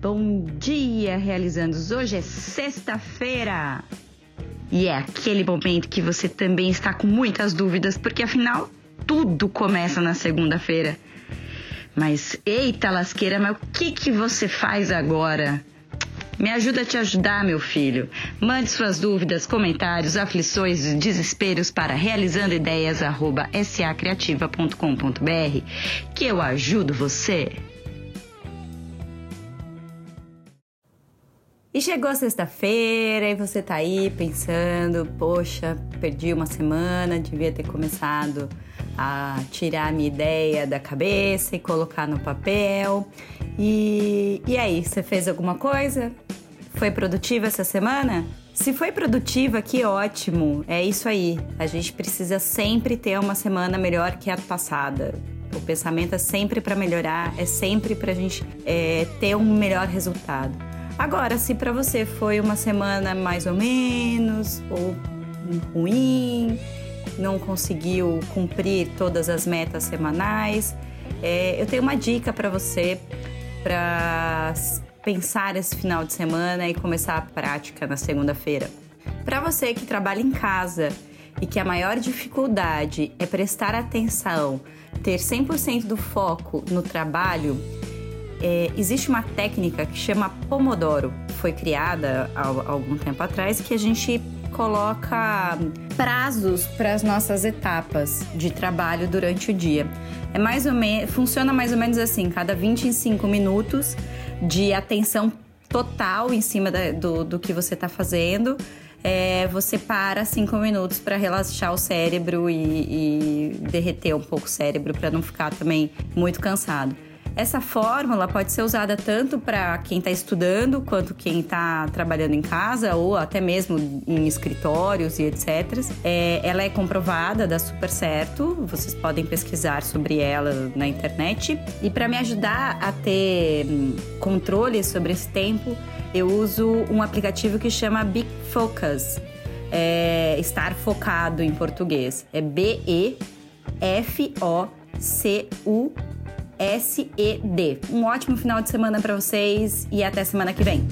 Bom dia, realizandos. Hoje é sexta-feira. E é aquele momento que você também está com muitas dúvidas, porque afinal tudo começa na segunda-feira. Mas eita lasqueira, mas o que que você faz agora? Me ajuda a te ajudar, meu filho. Mande suas dúvidas, comentários, aflições e desesperos para realizandoideias@sacreativa.com.br que eu ajudo você. E chegou sexta-feira e você tá aí pensando, poxa, perdi uma semana, devia ter começado a tirar a minha ideia da cabeça e colocar no papel. E, e aí, você fez alguma coisa? Foi produtiva essa semana? Se foi produtiva, que ótimo! É isso aí. A gente precisa sempre ter uma semana melhor que a passada. O pensamento é sempre para melhorar, é sempre para a gente é, ter um melhor resultado. Agora, se para você foi uma semana mais ou menos ou ruim, não conseguiu cumprir todas as metas semanais, é, eu tenho uma dica para você para pensar esse final de semana e começar a prática na segunda-feira. Para você que trabalha em casa e que a maior dificuldade é prestar atenção, ter 100% do foco no trabalho, é, existe uma técnica que chama Pomodoro. Foi criada há algum tempo atrás que a gente coloca prazos para as nossas etapas de trabalho durante o dia. É mais ou menos, funciona mais ou menos assim, cada 25 minutos de atenção total em cima da, do, do que você está fazendo. É, você para cinco minutos para relaxar o cérebro e, e derreter um pouco o cérebro para não ficar também muito cansado. Essa fórmula pode ser usada tanto para quem está estudando quanto quem está trabalhando em casa ou até mesmo em escritórios e etc. É, ela é comprovada, dá super certo. Vocês podem pesquisar sobre ela na internet. E para me ajudar a ter hum, controle sobre esse tempo, eu uso um aplicativo que chama Big Focus. É, estar focado em português. É B-E-F-O-C-U SED. Um ótimo final de semana para vocês e até semana que vem.